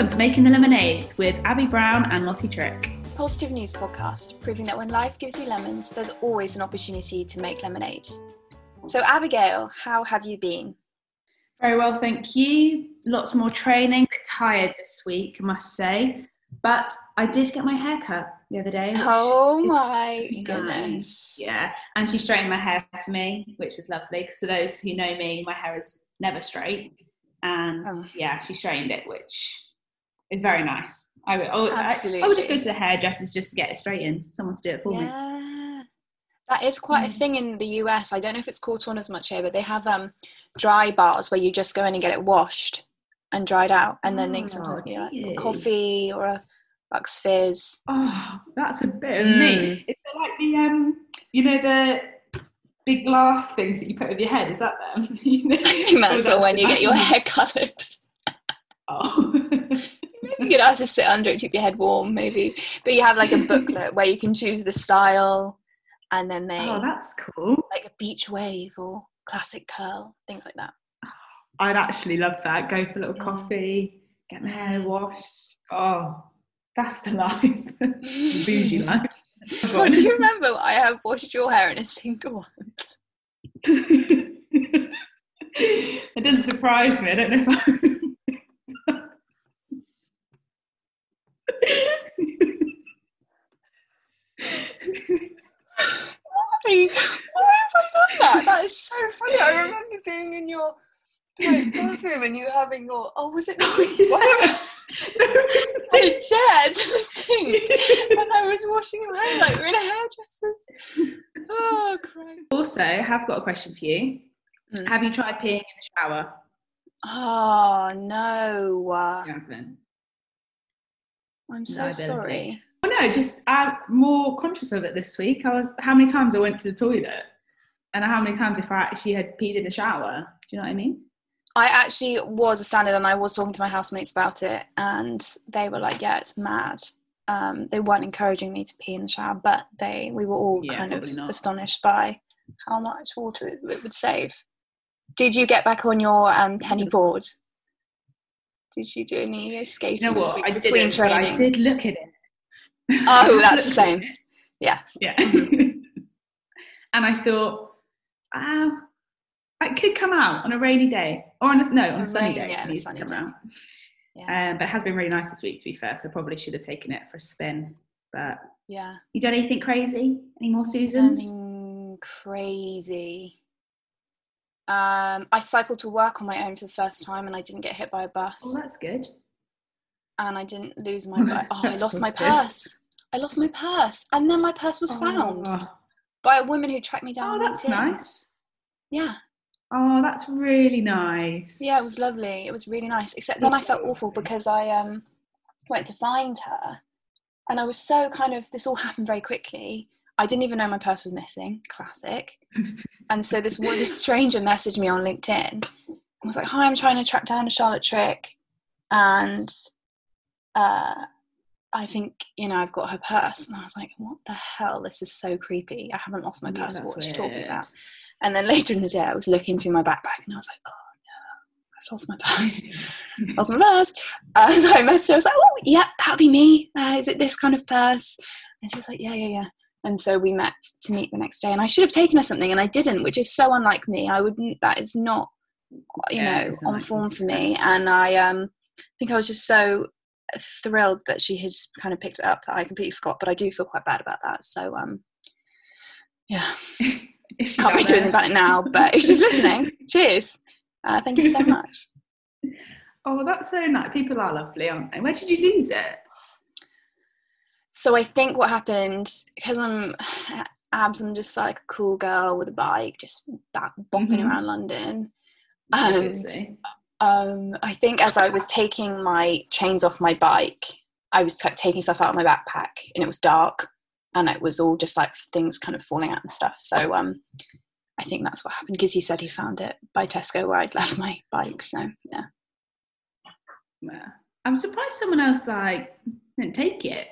Welcome to Making the Lemonade with Abby Brown and Lottie Trick. Positive news podcast, proving that when life gives you lemons, there's always an opportunity to make lemonade. So, Abigail, how have you been? Very well, thank you. Lots more training. A bit tired this week, I must say. But I did get my hair cut the other day. Oh my goodness. Yeah, and she straightened my hair for me, which was lovely. Because for those who know me, my hair is never straight. And oh. yeah, she straightened it, which is very nice. I would, Absolutely. I, I, would just go to the hairdressers just to get it straightened. Someone to do it for yeah. me. That is quite mm. a thing in the US. I don't know if it's caught on as much here, but they have um, dry bars where you just go in and get it washed and dried out, and then oh, they sometimes get like a coffee or a Bucks Fizz. Oh, that's a bit of mm. me. Is it like the um, you know the big glass things that you put with your head? Is that them? you know? I think that's for when you get your hair coloured. Oh. You could ask to sit under it, keep your head warm, maybe. But you have like a booklet where you can choose the style, and then they. Oh, that's cool. Like a beach wave or classic curl, things like that. I'd actually love that. Go for a little coffee, get my hair washed. Oh, that's the life. the bougie life. Oh, do you remember I have washed your hair in a single once? it didn't surprise me. I don't know if I Why? Why have I done that? That is so funny. I remember being in your parents' bathroom and you having your oh was it why had a chair to the sink and I was washing my hair like we're in a hairdressers. Oh Christ. Also, I have got a question for you. Mm. Have you tried peeing in the shower? Oh no. I'm so no sorry. Well, no, just I'm more conscious of it this week. I was how many times I went to the toilet, and how many times if I actually had peed in the shower. Do you know what I mean? I actually was a standard, and I was talking to my housemates about it, and they were like, "Yeah, it's mad." Um, they weren't encouraging me to pee in the shower, but they we were all yeah, kind of not. astonished by how much water it, it, would save. Did you get back on your um, penny board? Did you do any skating you know what? I between training? I did look at it. Oh, that's the same. Yeah. Yeah. and I thought, ah, it could come out on a rainy day or on a no on a, a sunny rain, day. Yeah, needs to come day. out. Yeah. Um, but it has been really nice this week, to be fair. So probably should have taken it for a spin. But yeah, you done anything crazy? Any more Susans? crazy. Um, I cycled to work on my own for the first time, and I didn't get hit by a bus. Oh, that's good. And I didn't lose my. oh, I lost my purse. I lost my purse, and then my purse was found oh. by a woman who tracked me down. Oh, that's LinkedIn. nice. Yeah. Oh, that's really nice. Yeah, it was lovely. It was really nice. Except then I felt awful because I um went to find her, and I was so kind of. This all happened very quickly I didn't even know my purse was missing. Classic. And so this this stranger messaged me on LinkedIn. I was like, "Hi, I'm trying to track down a Charlotte Trick, and uh, I think you know I've got her purse." And I was like, "What the hell? This is so creepy. I haven't lost my purse. Yeah, what are you talking about?" And then later in the day, I was looking through my backpack, and I was like, "Oh no, I've lost my purse. lost my purse." Uh, so I messaged her. I was like, "Oh yeah, that'll be me. Uh, is it this kind of purse?" And she was like, "Yeah, yeah, yeah." And so we met to meet the next day and i should have taken her something and i didn't which is so unlike me. I wouldn't that is not you yeah, know on form for me. And i um think i was just so thrilled that she had kind of picked it up that i completely forgot but i do feel quite bad about that. So um yeah. Can't be doing anything about it now but if she's listening cheers. Uh, thank you so much. Oh that's so nice. People are lovely aren't they? Where did you lose it so I think what happened because I'm abs, I'm just like a cool girl with a bike, just back bopping mm-hmm. around London. And um, I think as I was taking my chains off my bike, I was t- taking stuff out of my backpack, and it was dark, and it was all just like things kind of falling out and stuff. So um, I think that's what happened because he said he found it by Tesco where I'd left my bike. So yeah. Yeah. I'm surprised someone else like didn't take it.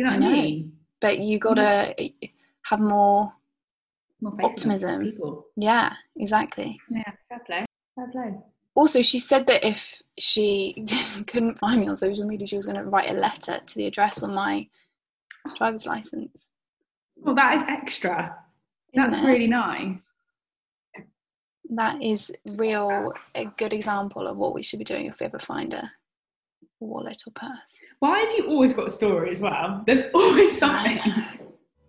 Do you know what I, I mean? But you gotta have more, more optimism. Yeah, exactly. Yeah, fair play. Fair play. Also, she said that if she couldn't find me on social media, she was going to write a letter to the address on my driver's license. Well, that is extra. Isn't That's it? really nice. That is real a good example of what we should be doing if we ever find a wallet or purse. Why have you always got a story as well? There's always something.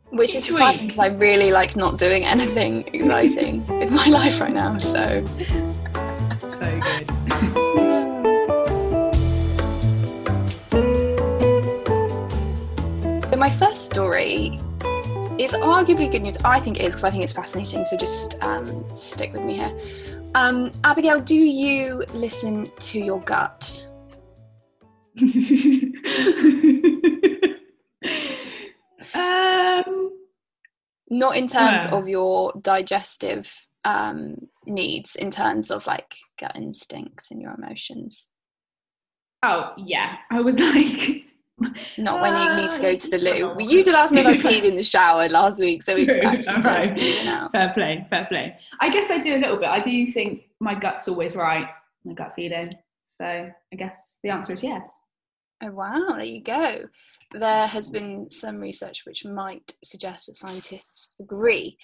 Which is surprising because I really like not doing anything exciting with my life right now. So, so good. so my first story is arguably good news. I think it is because I think it's fascinating. So just um, stick with me here. Um, Abigail, do you listen to your gut? um, Not in terms yeah. of your digestive um, needs, in terms of like gut instincts and your emotions. Oh yeah, I was like. Not when you need to go to the loo. We used to last me I peed in the shower last week, so we actually right. now. Fair play, fair play. I guess I do a little bit. I do think my gut's always right, my gut feeling. So I guess the answer is yes. Oh, wow, there you go. There has been some research which might suggest that scientists agree.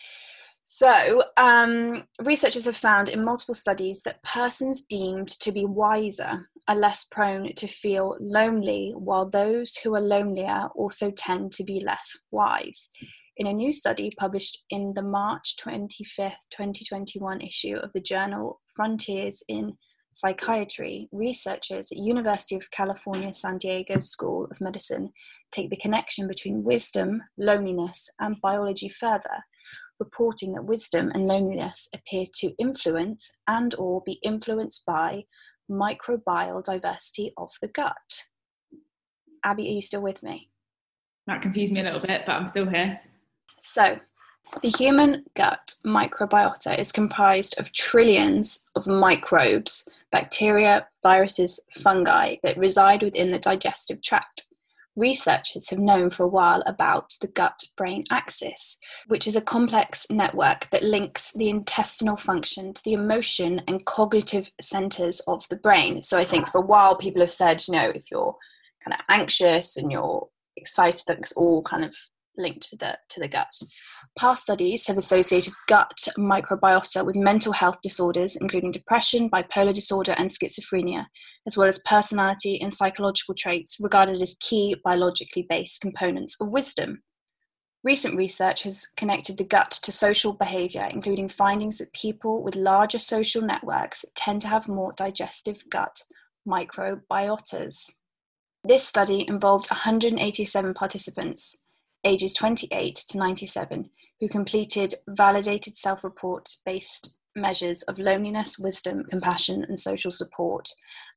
So, um, researchers have found in multiple studies that persons deemed to be wiser are less prone to feel lonely, while those who are lonelier also tend to be less wise. In a new study published in the March 25th, 2021 issue of the journal Frontiers in psychiatry, researchers at University of California San Diego School of Medicine take the connection between wisdom, loneliness, and biology further, reporting that wisdom and loneliness appear to influence and or be influenced by microbial diversity of the gut. Abby, are you still with me? That confused me a little bit, but I'm still here. So, the human gut microbiota is comprised of trillions of microbes, bacteria, viruses, fungi that reside within the digestive tract. Researchers have known for a while about the gut brain axis, which is a complex network that links the intestinal function to the emotion and cognitive centers of the brain. So I think for a while people have said, you know, if you're kind of anxious and you're excited, that's all kind of linked to the to the gut. Past studies have associated gut microbiota with mental health disorders, including depression, bipolar disorder, and schizophrenia, as well as personality and psychological traits regarded as key biologically based components of wisdom. Recent research has connected the gut to social behavior, including findings that people with larger social networks tend to have more digestive gut microbiotas. This study involved 187 participants ages 28 to 97, who completed validated self report based measures of loneliness, wisdom, compassion, and social support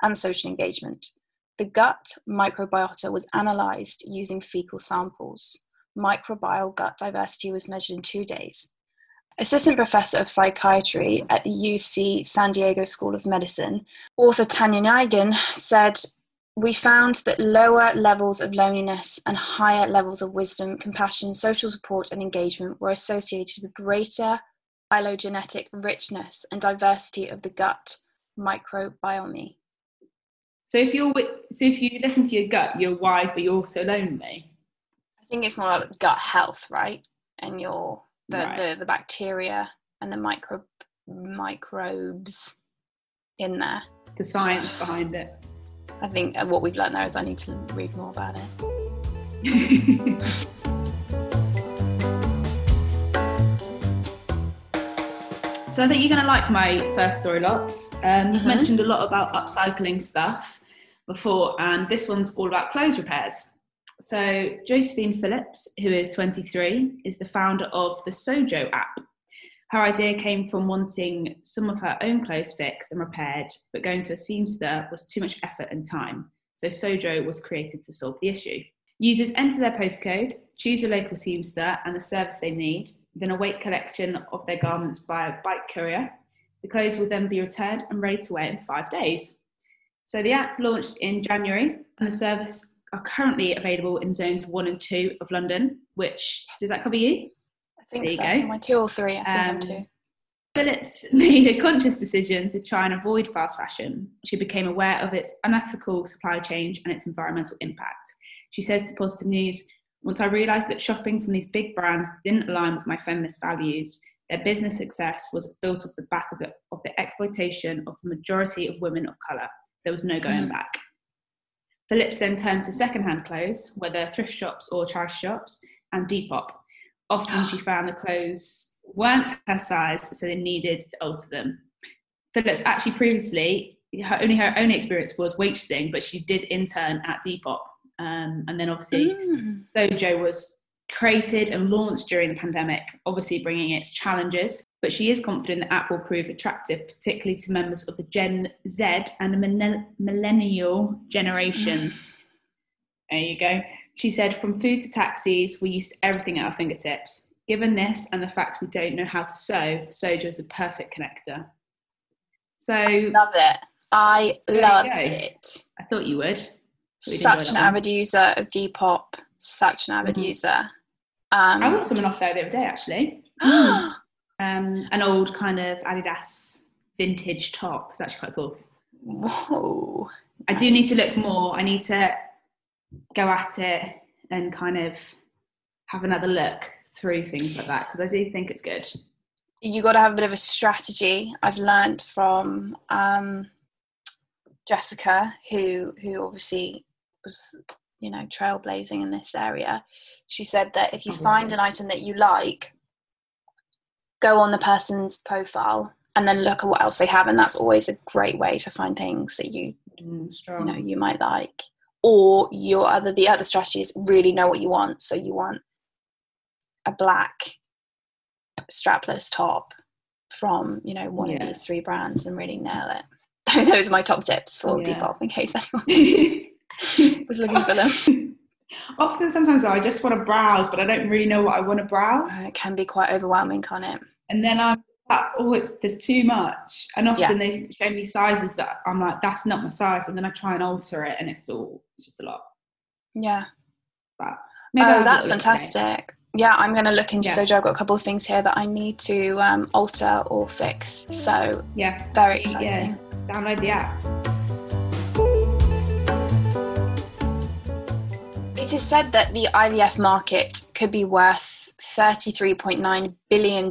and social engagement. The gut microbiota was analysed using fecal samples. Microbial gut diversity was measured in two days. Assistant Professor of Psychiatry at the UC San Diego School of Medicine, author Tanya Nguyen said we found that lower levels of loneliness and higher levels of wisdom, compassion, social support, and engagement were associated with greater phylogenetic richness and diversity of the gut microbiome. So if you're so if you listen to your gut, you're wise, but you're also lonely. I think it's more about gut health, right? And your the right. the, the bacteria and the micro microbes in there. The science behind it. I think what we've learned there is I need to read more about it. so I think you're going to like my first story lots. Um, You've mm-hmm. mentioned a lot about upcycling stuff before, and this one's all about clothes repairs. So Josephine Phillips, who is 23, is the founder of the Sojo app, her idea came from wanting some of her own clothes fixed and repaired, but going to a seamster was too much effort and time. So Sojo was created to solve the issue. Users enter their postcode, choose a local seamster and the service they need, then await collection of their garments by a bike courier. The clothes will then be returned and ready to wear in five days. So the app launched in January and the service are currently available in zones one and two of London, which does that cover you? Think there so. My two or three, I think um, I'm two. Phillips made a conscious decision to try and avoid fast fashion. She became aware of its unethical supply chain and its environmental impact. She says to Positive News, once I realised that shopping from these big brands didn't align with my feminist values, their business success was built off the back of, it, of the exploitation of the majority of women of colour. There was no going mm. back. Phillips then turned to second-hand clothes, whether thrift shops or charity shops, and Depop. Often she found the clothes weren't her size, so they needed to alter them. Phillips actually previously, her only her only experience was waitressing, but she did intern at Depop. Um, and then obviously, mm. Sojo was created and launched during the pandemic, obviously bringing its challenges. But she is confident the app will prove attractive, particularly to members of the Gen Z and the millennial generations. there you go. She said, from food to taxis, we used everything at our fingertips. Given this and the fact we don't know how to sew, Sojo is the perfect connector. So I love it. I love it. I thought you would. Such an avid user of Depop. Such an avid mm-hmm. user. Um, I bought something off there the other day actually. um, an old kind of Adidas vintage top. It's actually quite cool. Whoa. I do need to look more. I need to go at it and kind of have another look through things like that because I do think it's good. You got to have a bit of a strategy. I've learned from um, Jessica, who who obviously was you know trailblazing in this area. She said that if you obviously. find an item that you like, go on the person's profile and then look at what else they have, and that's always a great way to find things that you mm, you know you might like. Or your other the other strategy is really know what you want. So you want a black strapless top from you know one yeah. of these three brands and really nail it. Those are my top tips for yeah. Depop in case anyone was looking for them. Often, sometimes I just want to browse, but I don't really know what I want to browse. Uh, it can be quite overwhelming, can't it? And then I'm like, oh, it's there's too much. And often yeah. they show me sizes that I'm like, that's not my size, and then I try and alter it, and it's all it's just a lot. Yeah. But oh, that's fantastic yeah, I'm going to look into yeah. Sojo. I've got a couple of things here that I need to um, alter or fix. So yeah, very exciting. Yeah. Download the app. It is said that the IVF market could be worth $33.9 billion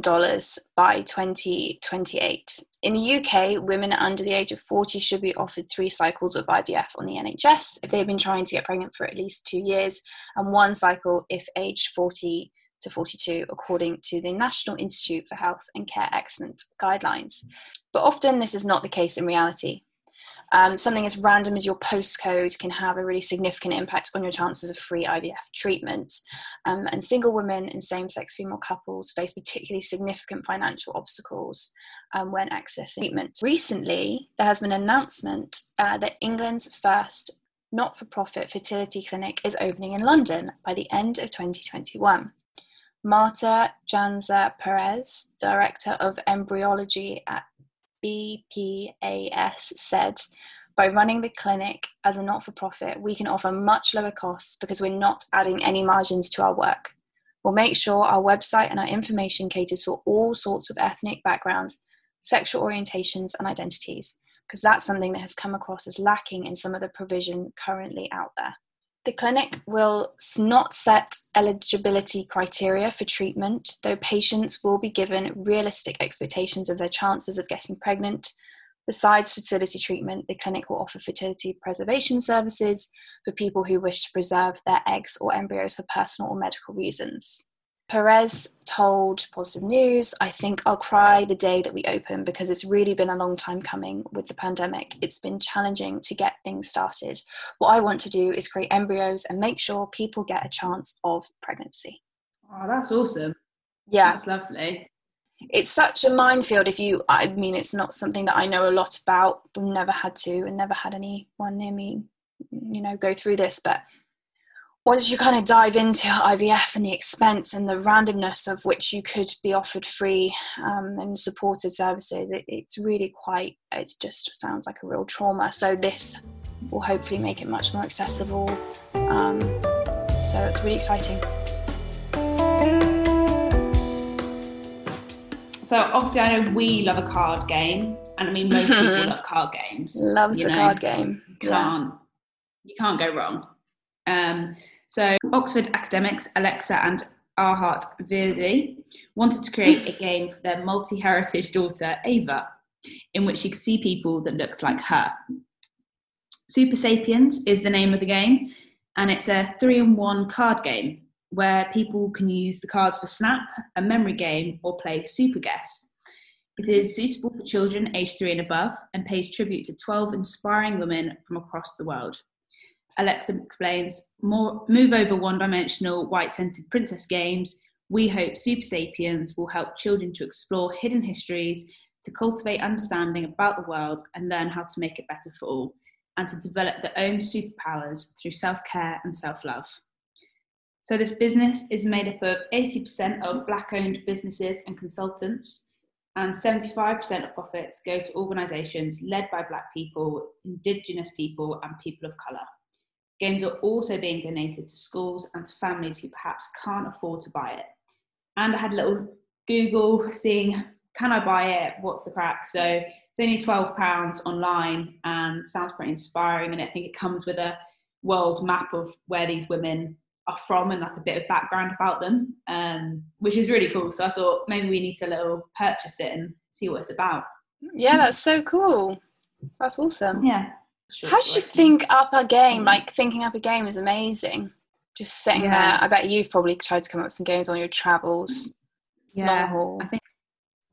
by 2028. In the UK, women under the age of 40 should be offered three cycles of IVF on the NHS if they've been trying to get pregnant for at least two years, and one cycle if aged 40 to 42, according to the National Institute for Health and Care Excellence guidelines. But often this is not the case in reality. Um, something as random as your postcode can have a really significant impact on your chances of free IVF treatment. Um, and single women and same sex female couples face particularly significant financial obstacles um, when accessing treatment. Recently, there has been an announcement uh, that England's first not for profit fertility clinic is opening in London by the end of 2021. Marta Jansa Perez, Director of Embryology at BPAS said, by running the clinic as a not for profit, we can offer much lower costs because we're not adding any margins to our work. We'll make sure our website and our information caters for all sorts of ethnic backgrounds, sexual orientations, and identities, because that's something that has come across as lacking in some of the provision currently out there. The clinic will not set eligibility criteria for treatment, though patients will be given realistic expectations of their chances of getting pregnant. Besides fertility treatment, the clinic will offer fertility preservation services for people who wish to preserve their eggs or embryos for personal or medical reasons. Perez told Positive News, I think I'll cry the day that we open because it's really been a long time coming with the pandemic. It's been challenging to get things started. What I want to do is create embryos and make sure people get a chance of pregnancy. Oh, that's awesome. Yeah. That's lovely. It's such a minefield if you, I mean, it's not something that I know a lot about, never had to, and never had anyone near me, you know, go through this, but once you kind of dive into IVF and the expense and the randomness of which you could be offered free um, and supported services, it, it's really quite, it just sounds like a real trauma. So, this will hopefully make it much more accessible. Um, so, it's really exciting. so obviously I know we love a card game, and I mean most people love card games. Loves a know? card game. You can't yeah. you can't go wrong. Um, so Oxford academics Alexa and Arhat Virdi wanted to create a game for their multi-heritage daughter Ava, in which she could see people that looks like her. Super Sapiens is the name of the game, and it's a three-in-one card game where people can use the cards for Snap, a memory game, or play Super Guess. It is suitable for children aged three and above and pays tribute to 12 inspiring women from across the world. Alexa explains, more, move over one dimensional white centered princess games. We hope Super Sapiens will help children to explore hidden histories, to cultivate understanding about the world and learn how to make it better for all, and to develop their own superpowers through self care and self love. So, this business is made up of 80% of Black owned businesses and consultants, and 75% of profits go to organisations led by Black people, Indigenous people, and people of colour. Games are also being donated to schools and to families who perhaps can't afford to buy it. And I had a little Google seeing can I buy it? What's the crack? So it's only £12 online and sounds pretty inspiring. And I think it comes with a world map of where these women are from and like a bit of background about them, um, which is really cool. So I thought maybe we need to little purchase it and see what it's about. Yeah, that's so cool. That's awesome. Yeah. How did you think up a game? Like thinking up a game is amazing. Just sitting yeah. there. I bet you've probably tried to come up with some games on your travels. Yeah, I think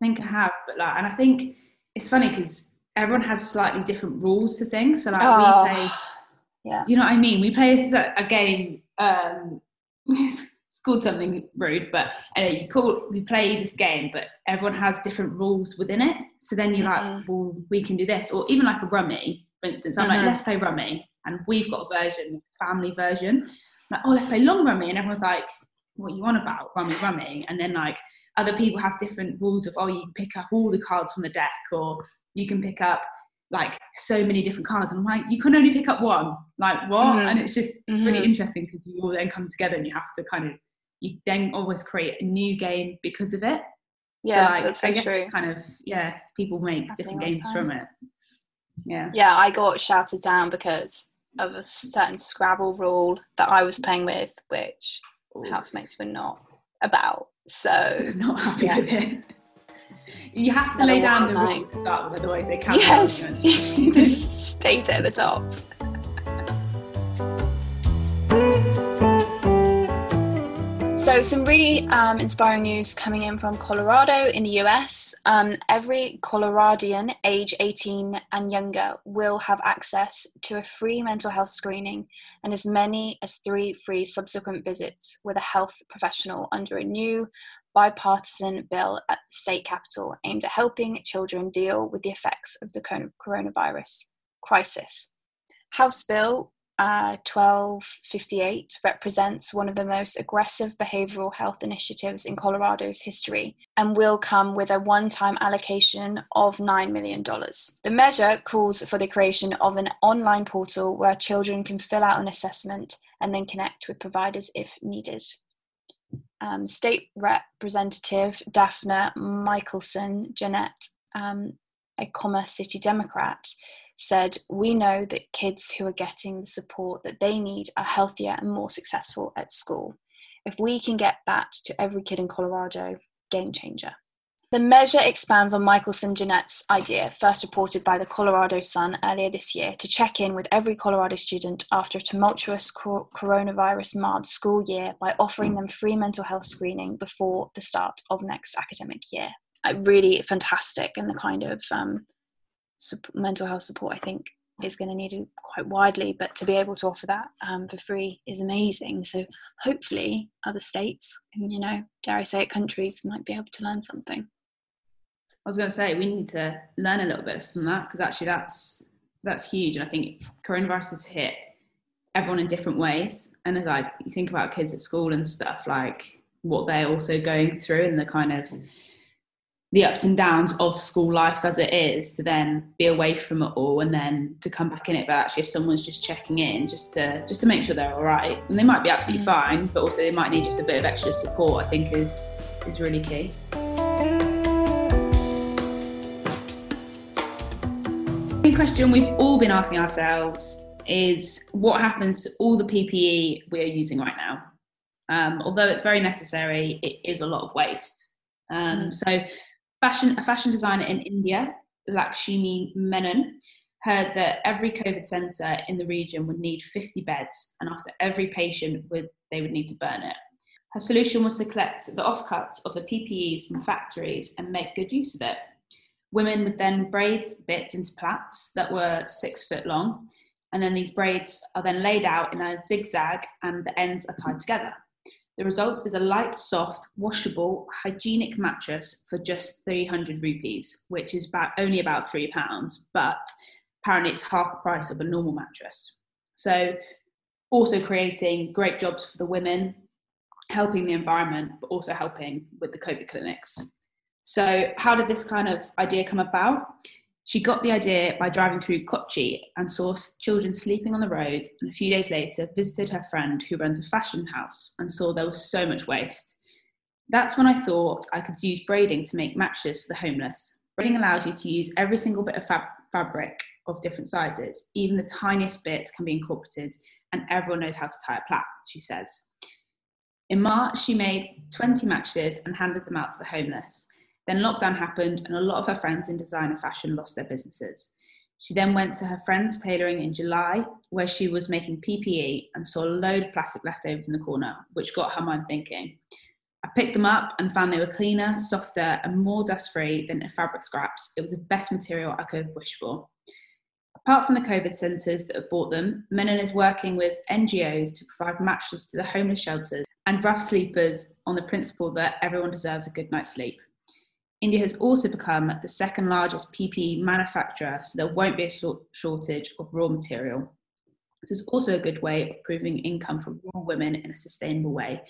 I think I have, but like, and I think it's funny because everyone has slightly different rules to things. So like oh, we play, yeah. Do you know what I mean? We play a, a game. Um, it's called something rude, but anyway, you call we play this game, but everyone has different rules within it. So then you're mm-hmm. like, well, we can do this, or even like a rummy, for instance. I'm mm-hmm. like, let's play rummy, and we've got a version, family version. I'm like, oh, let's play long rummy, and everyone's like, what you on about rummy rummy, and then like other people have different rules of oh you can pick up all the cards from the deck or you can pick up like so many different cards and I'm like you can only pick up one like what mm-hmm. and it's just mm-hmm. really interesting because you all then come together and you have to kind of you then always create a new game because of it yeah so, like, that's so I guess true. kind of yeah people make different games from it yeah yeah I got shouted down because of a certain Scrabble rule that I was playing with which Ooh. housemates were not about so not happy yeah. with it. You have to Another lay down the rules to start with, otherwise they can't. Yes, just state it at the top. So, some really um, inspiring news coming in from Colorado in the US. Um, every Coloradian age 18 and younger will have access to a free mental health screening and as many as three free subsequent visits with a health professional under a new bipartisan bill at the state capitol aimed at helping children deal with the effects of the coronavirus crisis. House Bill uh, 1258 represents one of the most aggressive behavioral health initiatives in Colorado's history and will come with a one time allocation of $9 million. The measure calls for the creation of an online portal where children can fill out an assessment and then connect with providers if needed. Um, State Representative Dafna Michaelson Jenet, um, a Commerce City Democrat, said, We know that kids who are getting the support that they need are healthier and more successful at school. If we can get that to every kid in Colorado, game changer. The measure expands on Michaelson Jenet's idea, first reported by the Colorado Sun earlier this year, to check in with every Colorado student after a tumultuous coronavirus marred school year by offering them free mental health screening before the start of next academic year. Really fantastic and the kind of um, mental health support, I think, is going to need it quite widely. But to be able to offer that um, for free is amazing. So hopefully, other states, and you know, dare I say it, countries might be able to learn something. I was going to say we need to learn a little bit from that because actually that's that's huge, and I think coronavirus has hit everyone in different ways. And like you think about kids at school and stuff, like what they're also going through and the kind of the ups and downs of school life as it is to then be away from it all and then to come back in it. But actually if someone's just checking in just to just to make sure they're all right and they might be absolutely mm. fine but also they might need just a bit of extra support i think is is really key. The question we've all been asking ourselves is what happens to all the ppe we are using right now? Um, although it's very necessary it is a lot of waste. Um, mm. so fashion, a fashion designer in India, Lakshmi Menon, heard that every COVID centre in the region would need 50 beds, and after every patient would they would need to burn it. Her solution was to collect the offcuts of the PPEs from factories and make good use of it. Women would then braid bits into plaits that were six foot long, and then these braids are then laid out in a zigzag and the ends are tied together. The result is a light, soft, washable, hygienic mattress for just 300 rupees, which is about only about three pounds, but apparently it's half the price of a normal mattress. So, also creating great jobs for the women, helping the environment, but also helping with the COVID clinics. So, how did this kind of idea come about? She got the idea by driving through Kochi and saw children sleeping on the road, and a few days later visited her friend who runs a fashion house and saw there was so much waste. That's when I thought I could use braiding to make matches for the homeless. Braiding allows you to use every single bit of fab- fabric of different sizes. Even the tiniest bits can be incorporated, and everyone knows how to tie a plait, she says. In March, she made 20 matches and handed them out to the homeless. Then lockdown happened, and a lot of her friends in design and fashion lost their businesses. She then went to her friend's tailoring in July, where she was making PPE and saw a load of plastic leftovers in the corner, which got her mind thinking. I picked them up and found they were cleaner, softer, and more dust free than fabric scraps. It was the best material I could have wished for. Apart from the COVID centres that have bought them, Menon is working with NGOs to provide mattresses to the homeless shelters and rough sleepers on the principle that everyone deserves a good night's sleep. India has also become the second largest PPE manufacturer, so there won't be a shortage of raw material. This is also a good way of proving income for rural women in a sustainable way.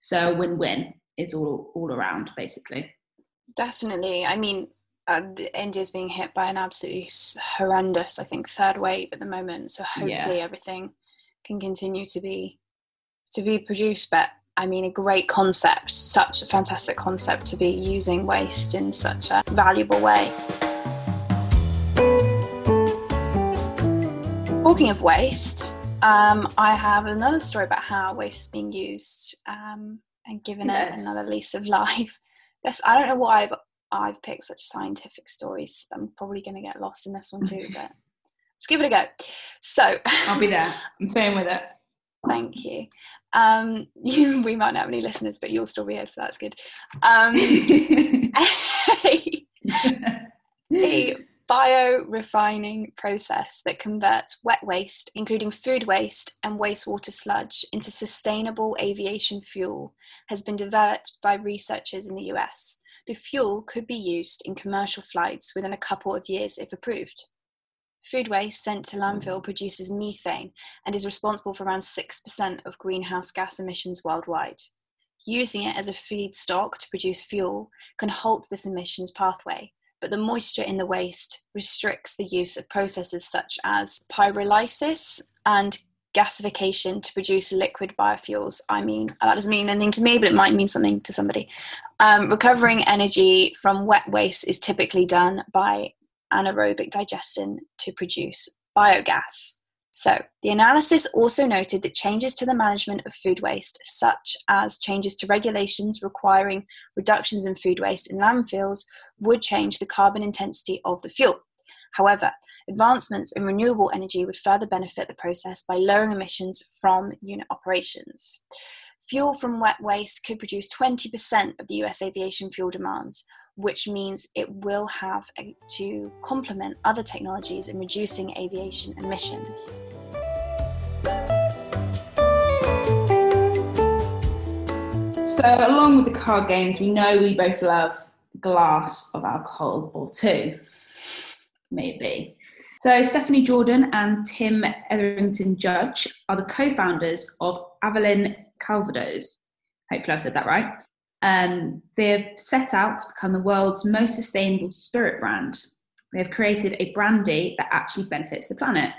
So win-win is all all around, basically. Definitely. I mean, uh, India's being hit by an absolutely horrendous, I think, third wave at the moment. So hopefully yeah. everything can continue to be to be produced. But I mean, a great concept, such a fantastic concept to be using waste in such a valuable way. Talking of waste, um, I have another story about how waste is being used um, and given yes. it another lease of life. Yes, I don't know why I've, I've picked such scientific stories. I'm probably going to get lost in this one too, but let's give it a go. So I'll be there. I'm staying with it. Thank you. Um, you, we might not have any listeners, but you'll still be here, so that's good. Um, a, bio-refining process that converts wet waste, including food waste and wastewater sludge, into sustainable aviation fuel has been developed by researchers in the US. The fuel could be used in commercial flights within a couple of years if approved. Food waste sent to landfill produces methane and is responsible for around 6% of greenhouse gas emissions worldwide. Using it as a feedstock to produce fuel can halt this emissions pathway, but the moisture in the waste restricts the use of processes such as pyrolysis and gasification to produce liquid biofuels. I mean, that doesn't mean anything to me, but it might mean something to somebody. Um, recovering energy from wet waste is typically done by anaerobic digestion to produce biogas. So, the analysis also noted that changes to the management of food waste, such as changes to regulations requiring reductions in food waste in landfills, would change the carbon intensity of the fuel. However, advancements in renewable energy would further benefit the process by lowering emissions from unit operations. Fuel from wet waste could produce 20% of the US aviation fuel demands, which means it will have to complement other technologies in reducing aviation emissions. So, along with the card games, we know we both love glass of alcohol or two, maybe. So, Stephanie Jordan and Tim Etherington Judge are the co founders of Avallen Calvados. Hopefully, I've said that right. Um, they've set out to become the world's most sustainable spirit brand. They have created a brandy that actually benefits the planet.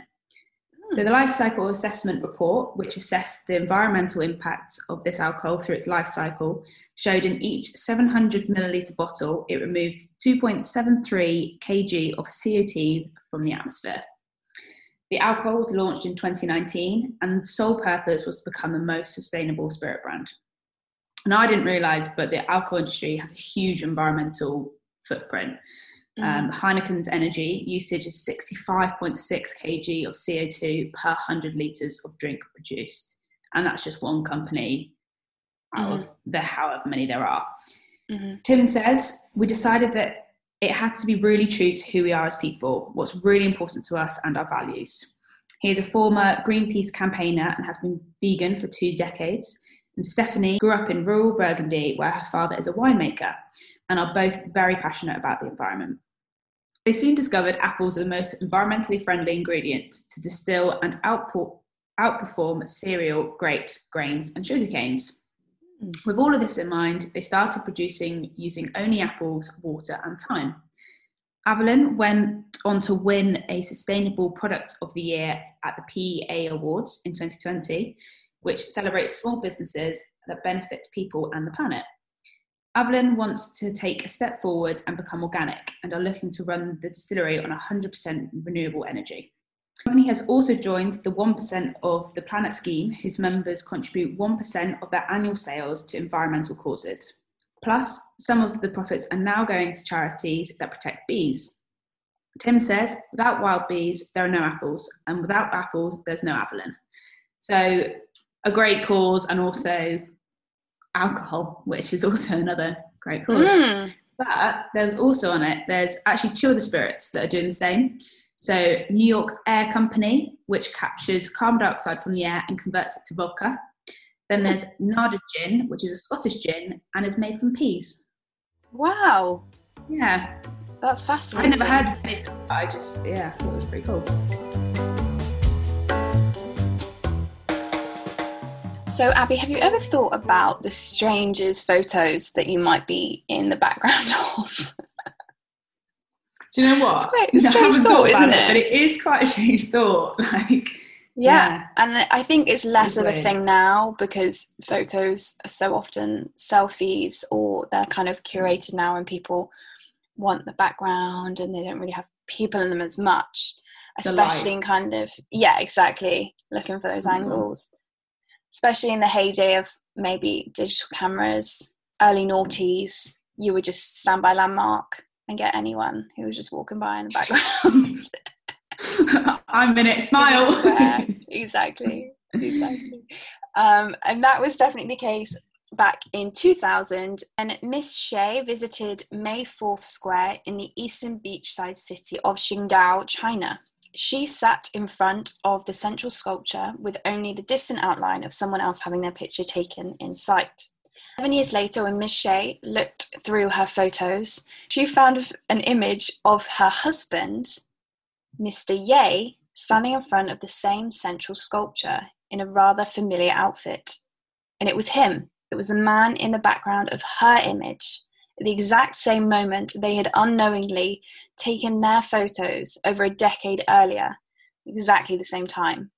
So, the life cycle assessment report, which assessed the environmental impact of this alcohol through its life cycle, showed in each 700 milliliter bottle it removed 2.73 kg of CO2 from the atmosphere. The alcohol was launched in 2019, and the sole purpose was to become the most sustainable spirit brand. And I didn't realize, but the alcohol industry has a huge environmental footprint. Um, mm. Heineken's energy usage is 65.6 kg of CO2 per 100 litres of drink produced. And that's just one company out mm-hmm. of the however many there are. Mm-hmm. Tim says, We decided that it had to be really true to who we are as people, what's really important to us, and our values. He is a former Greenpeace campaigner and has been vegan for two decades. And Stephanie grew up in rural Burgundy, where her father is a winemaker, and are both very passionate about the environment. They soon discovered apples are the most environmentally friendly ingredient to distill and output, outperform cereal, grapes, grains, and sugar canes. Mm. With all of this in mind, they started producing using only apples, water, and thyme. Avallen went on to win a Sustainable Product of the Year at the PEA Awards in 2020, which celebrates small businesses that benefit people and the planet. Avallen wants to take a step forward and become organic and are looking to run the distillery on 100% renewable energy. The company has also joined the 1% of the Planet Scheme, whose members contribute 1% of their annual sales to environmental causes. Plus, some of the profits are now going to charities that protect bees. Tim says, without wild bees, there are no apples, and without apples, there's no Avallen. So, a great cause and also alcohol, which is also another great cause. Mm. But there's also on it, there's actually two other spirits that are doing the same. So New York's Air Company, which captures carbon dioxide from the air and converts it to vodka. Then there's Nàdar Gin, which is a Scottish gin and is made from peas. Wow. Yeah. That's fascinating. I never heard of it. I just, yeah, thought it was pretty cool. So, Abby, have you ever thought about the strangest photos that you might be in the background of? Do you know what? It's quite a strange thought, thought isn't it? it? But it is quite a strange thought. Like, yeah. yeah. and I think it's less it's of weird. a thing now because photos are so often selfies or they're kind of curated now, and people want the background and they don't really have people in them as much especially in kind of yeah exactly looking for those mm-hmm. angles especially in the heyday of maybe digital cameras, early noughties, you would just stand by landmark and get anyone who was just walking by in the background. I'm in it, smile. exactly, exactly. Um, and that was definitely the case back in 2000 and Miss Shea visited May 4th Square in the eastern beachside city of Qingdao, China. She sat in front of the central sculpture with only the distant outline of someone else having their picture taken in sight. Seven years later, when Miss Shea looked through her photos, she found an image of her husband, Mr. Ye, standing in front of the same central sculpture in a rather familiar outfit. And it was him, it was the man in the background of her image. At the exact same moment, they had unknowingly taken their photos over a decade earlier, exactly the same time.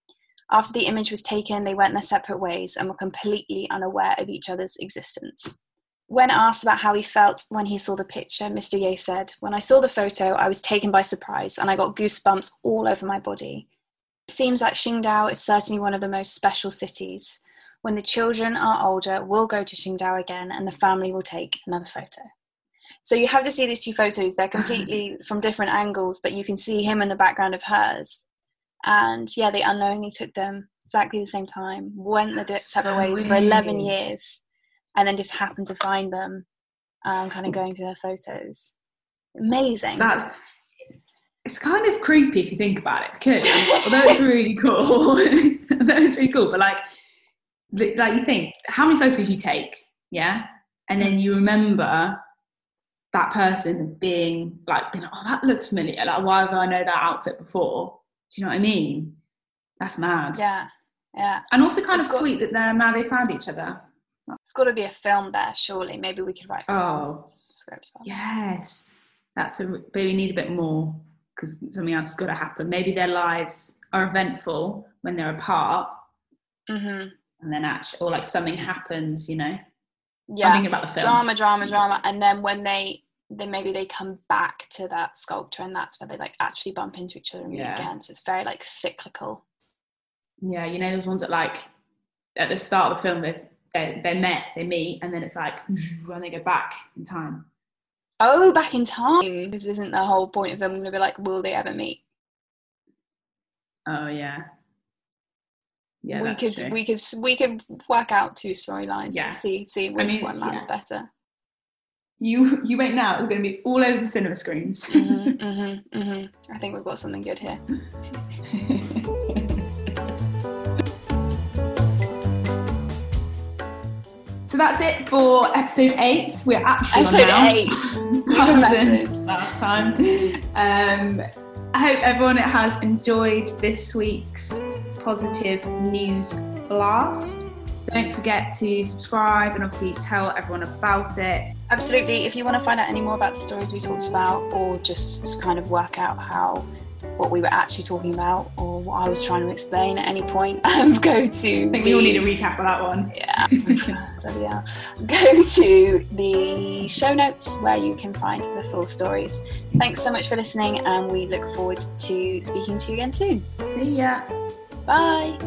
After the image was taken, they went their separate ways and were completely unaware of each other's existence. When asked about how he felt when he saw the picture, Mr. Ye said, When I saw the photo, I was taken by surprise and I got goosebumps all over my body. It seems like Qingdao is certainly one of the most special cities. When the children are older, we'll go to Qingdao again and the family will take another photo. So you have to see these two photos. They're completely from different angles, but you can see him in the background of hers. And yeah, they unknowingly took them exactly the same time, went the separate so ways weird. for 11 years, and then just happened to find them, um, kind of going through their photos. Amazing. That's it's kind of creepy if you think about it because although it's really cool, although it's really cool, but like like you think how many photos you take, yeah, and then you remember that person being like, being like, oh, that looks familiar. Like, why have I know that outfit before? Do you know what I mean? That's mad. Yeah, yeah. And also kind it's of got, sweet that they're now they found each other. It's got to be a film there, surely. Maybe we could write a oh, script. Yes, that's a. But we need a bit more because something else has got to happen. Maybe their lives are eventful when they're apart, mm-hmm. and then actually, or like something happens, you know. Yeah, I'm about the film. Drama, drama, drama, and then when they then maybe they come back to that sculpture, and that's where they like actually bump into each other and meet yeah. again. So it's very like cyclical. Yeah, you know those ones that like at the start of the film they they, they met, they meet, and then it's like when they go back in time. Oh, back in time. This isn't the whole point of them to be like, will they ever meet? Oh yeah. Yeah, we could true. we could we could work out two storylines yeah. see see which I mean, one lands yeah. better. You you wait now. It's going to be all over the cinema screens. mm-hmm, mm-hmm, mm-hmm. I think we've got something good here. So that's it for episode eight. We're actually episode eight. last time. Um, I hope everyone has enjoyed this week's positive news blast. Don't forget to subscribe and obviously tell everyone about it. Absolutely. If you want to find out any more about the stories we talked about, or just kind of work out how what we were actually talking about or what I was trying to explain at any point, um, go to. I think the, we all need a recap of that one. Yeah, yeah. Go to the show notes where you can find the full stories. Thanks so much for listening, and we look forward to speaking to you again soon. See ya. Bye.